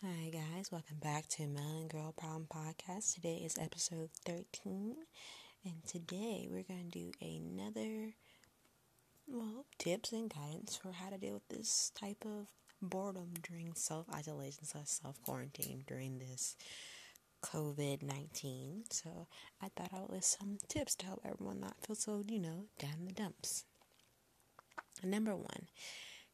Hi, guys. Welcome back to Melanin Girl Problem Podcast. Today is episode 13, and today we're going to do another, well, tips and guidance for how to deal with this type of boredom during self isolation slash self quarantine during this COVID 19. So I thought I would list some tips to help everyone not feel so, you know, down in the dumps. Number one,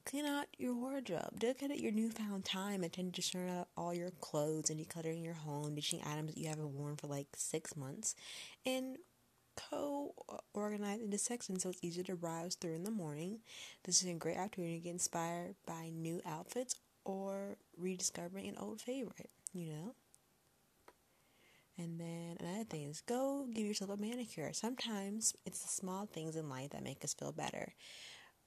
Clean out your wardrobe. Dedicate your newfound time and to sort out all your clothes and decluttering your home, ditching items that you haven't worn for like six months, and co-organize into sections so it's easier to browse through in the morning. This is a great opportunity to get inspired by new outfits or rediscovering an old favorite, you know? And then another thing is go give yourself a manicure. Sometimes it's the small things in life that make us feel better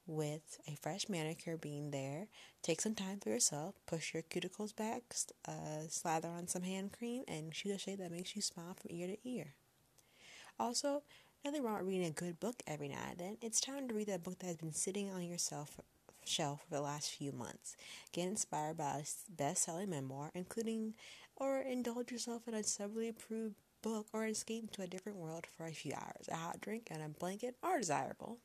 with a fresh manicure being there. Take some time for yourself, push your cuticles back, uh, slather on some hand cream, and shoot a shade that makes you smile from ear to ear. Also, nothing wrong with reading a good book every now and then. It's time to read that book that has been sitting on your shelf, for the last few months. Get inspired by a best selling memoir, including or indulge yourself in a severely approved book or escape into a different world for a few hours. A hot drink and a blanket are desirable.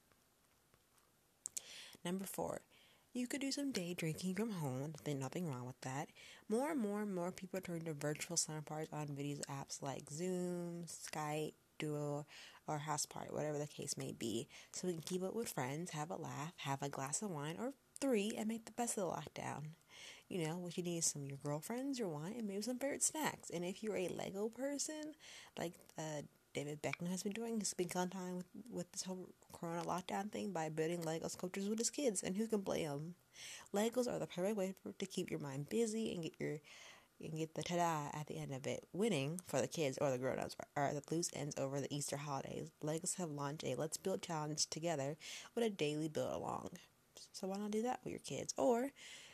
Number four, you could do some day drinking from home. There's nothing wrong with that. More and more and more people turn to virtual slumber parties on video apps like Zoom, Skype, Duo, or House Party, whatever the case may be. So we can keep up with friends, have a laugh, have a glass of wine or three, and make the best of the lockdown. You know, what you need is some of your girlfriends, your wine, and maybe some favorite snacks. And if you're a Lego person, like uh, David Beckham has been doing. He's been killing time with, with this whole Corona lockdown thing by building Lego sculptures with his kids, and who can blame him? Legos are the perfect way to keep your mind busy and get your and get the ta-da at the end of it. Winning for the kids or the grown-ups are the loose ends over the Easter holidays. Legos have launched a Let's Build challenge together with a daily build along. So why not do that with your kids? Or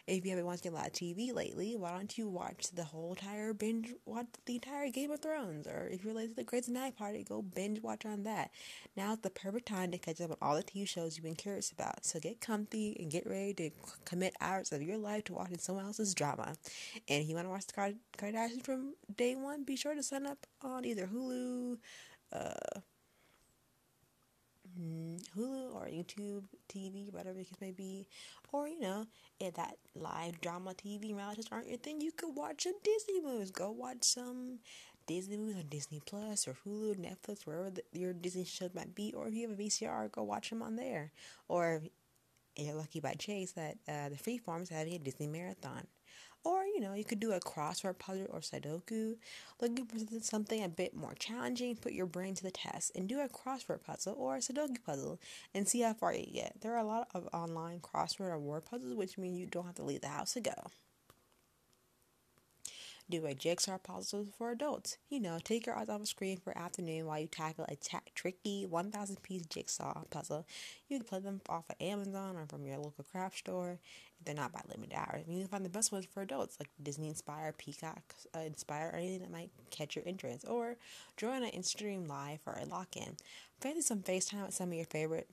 if you haven't watched a lot of TV lately, why don't you watch the whole entire binge watch the entire Game of Thrones? Or if you're related to the Grey's Night Party, go binge watch on that. Now is the perfect time to catch up on all the TV shows you've been curious about. So get comfy and get ready to commit hours of your life to watching someone else's drama. And if you want to watch the Kardashians from day one, be sure to sign up on either Hulu, uh, Hulu or YouTube TV, whatever case may be, or you know, if that live drama TV realities aren't your thing, you could watch some Disney movies. Go watch some Disney movies on Disney Plus or Hulu, Netflix, wherever the, your Disney shows might be. Or if you have a VCR, go watch them on there. Or if you're lucky by chase that uh, the Freeform is having a Disney marathon. Or, you know, you could do a crossword puzzle or Sudoku. Looking for something a bit more challenging, put your brain to the test and do a crossword puzzle or a Sudoku puzzle and see how far you get. There are a lot of online crossword or word puzzles, which mean you don't have to leave the house to go do a jigsaw puzzle for adults. You know, take your eyes off the screen for afternoon while you tackle a ta- tricky 1,000 piece jigsaw puzzle. You can play them off of Amazon or from your local craft store if they're not by limited hours. You can find the best ones for adults, like Disney inspired, Peacock uh, inspired, or anything that might catch your interest. Or join an Instagram live for a lock in. Fancy some FaceTime with some of your favorite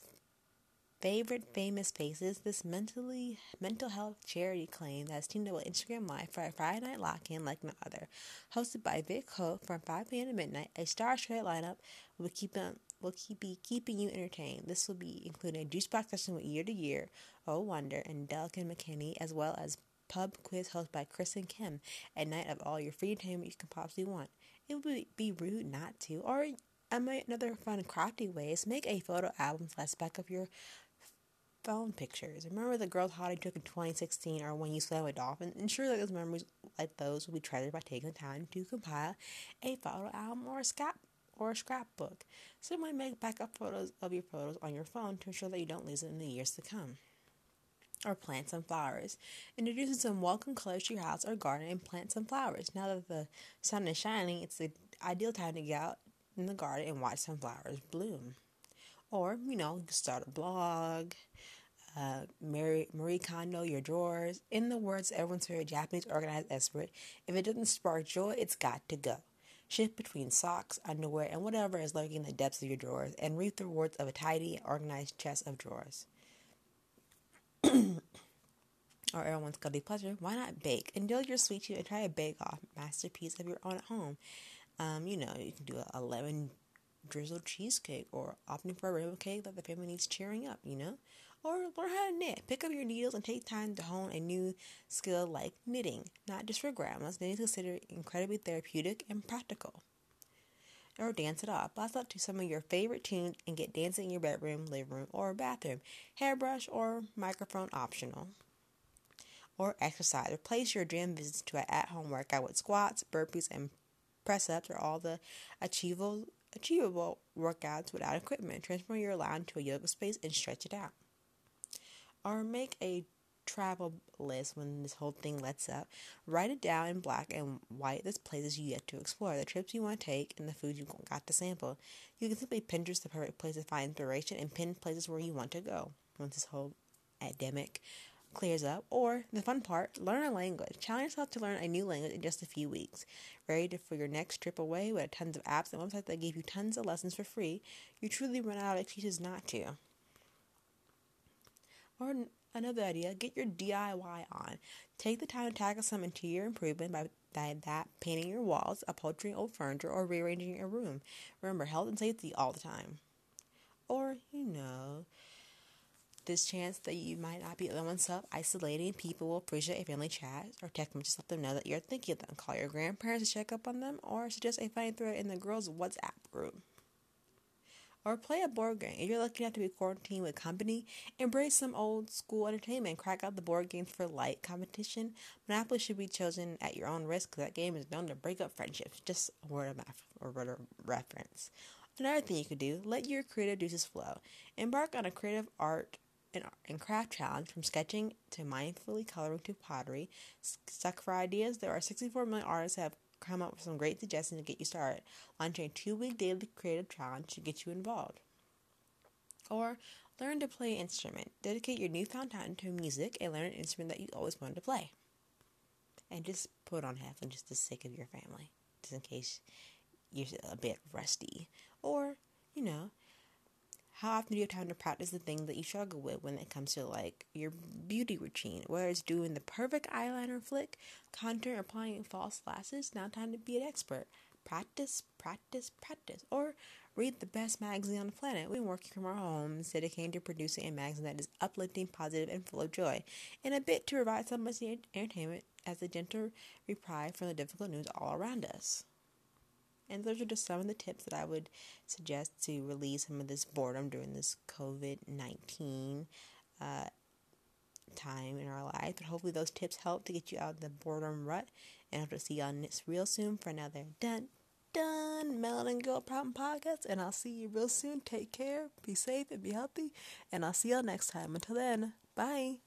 favorite famous faces, this mentally mental health charity claim that's teamed up with Instagram Live for a Friday night lock-in like no other. Hosted by Vick Hope from 5 p.m. to midnight, a star-studded lineup will keep them will keep be keeping you entertained. This will be including a juice box session with Year to Year, Oh Wonder, and Duncan McKinney, as well as pub quiz hosted by Chris and Kem, a night of all your free entertainment you can possibly want. It would be rude not to. Or another fun crafty way is make a photo album slash back of your phone pictures. Remember the girls' holiday took in 2016 or when you swam with dolphins? Ensure that those memories like those will be treasured by taking the time to compile a photo album or a scrap or a scrapbook. Simply make backup photos of your photos on your phone to ensure that you don't lose it in the years to come. Or plant some flowers. Introducing some welcome colors to your house or garden and plant some flowers. Now that the sun is shining, it's the ideal time to get out in the garden and watch some flowers bloom. Or, you know, start a blog, uh, Marie, Marie Kondo, your drawers. In the words everyone's favorite Japanese organized expert, if it doesn't spark joy, it's got to go. Shift between socks, underwear, and whatever is lurking in the depths of your drawers, and reap the rewards of a tidy, organized chest of drawers. or everyone's guilty pleasure, why not bake? Indulge your sweet tooth and try a bake off masterpiece of your own at home. Um, you know, you can do a lemon drizzled cheesecake or opting for a rainbow cake that the family needs cheering up, you know? Or learn how to knit. Pick up your needles and take time to hone a new skill like knitting, not just for grandmas. Knitting is considered incredibly therapeutic and practical. Or dance it off. Blast out to some of your favorite tunes and get dancing in your bedroom, living room, or bathroom. Hairbrush or microphone optional. Or exercise. Replace your gym visits to an at home workout with squats, burpees, and press ups or all the achievable achievable workouts without equipment. Transform your lounge to a yoga space and stretch it out. Or make a travel list when this whole thing lets up. Write it down in black and white the places you yet to explore, the trips you want to take, and the food you got to sample. You can simply Pinterest the perfect place to find inspiration and pin places where you want to go once this whole pandemic clears up. Or the fun part, learn a language. Challenge yourself to learn a new language in just a few weeks. Ready for your next trip away with tons of apps and websites that give you tons of lessons for free? You truly run out of excuses not to. Or another idea, get your DIY on. Take the time to tackle some interior improvement by, by that painting your walls, upholstering old furniture, or rearranging your room. Remember, health and safety all the time. Or, you know, this chance that you might not be the one self isolating. People will appreciate a family chat or text them. to let them know that you're thinking of them. Call your grandparents to check up on them or suggest a funny thread in the girls' WhatsApp group. Or play a board game. If you're lucky enough to be quarantined with company, embrace some old school entertainment. Crack out the board games for light competition. Monopoly should be chosen at your own risk because that game is known to break up friendships. Just a word of mouth or word of reference. Another thing you could do, let your creative juices flow. Embark on a creative art and craft challenge from sketching to mindfully coloring to pottery. Stuck for ideas? There are 64 million artists have come up with some great suggestions to get you started. Launching a two week daily creative challenge to get you involved. Or learn to play an instrument. Dedicate your newfound time to music and learn an instrument that you always wanted to play. And just put on headphones just the sake of your family, just in case you're a bit rusty. Or, you know, how often do you have time to practice the thing that you struggle with when it comes to like your beauty routine? Whether it's doing the perfect eyeliner flick, contour, applying false lashes, now time to be an expert. Practice, practice, practice. Or read the best magazine on the planet. We've been working from our homes, dedicated to producing a magazine that is uplifting, positive, and full of joy, and a bit to provide some much entertainment as a gentle reprieve from the difficult news all around us. And those are just some of the tips that I would suggest to relieve some of this boredom during this COVID 19 uh, time in our life. But hopefully, those tips help to get you out of the boredom rut. And I'll see y'all next real soon for another done, done Melanin Girl Problem podcast. And I'll see you real soon. Take care, be safe, and be healthy. And I'll see y'all next time. Until then, bye.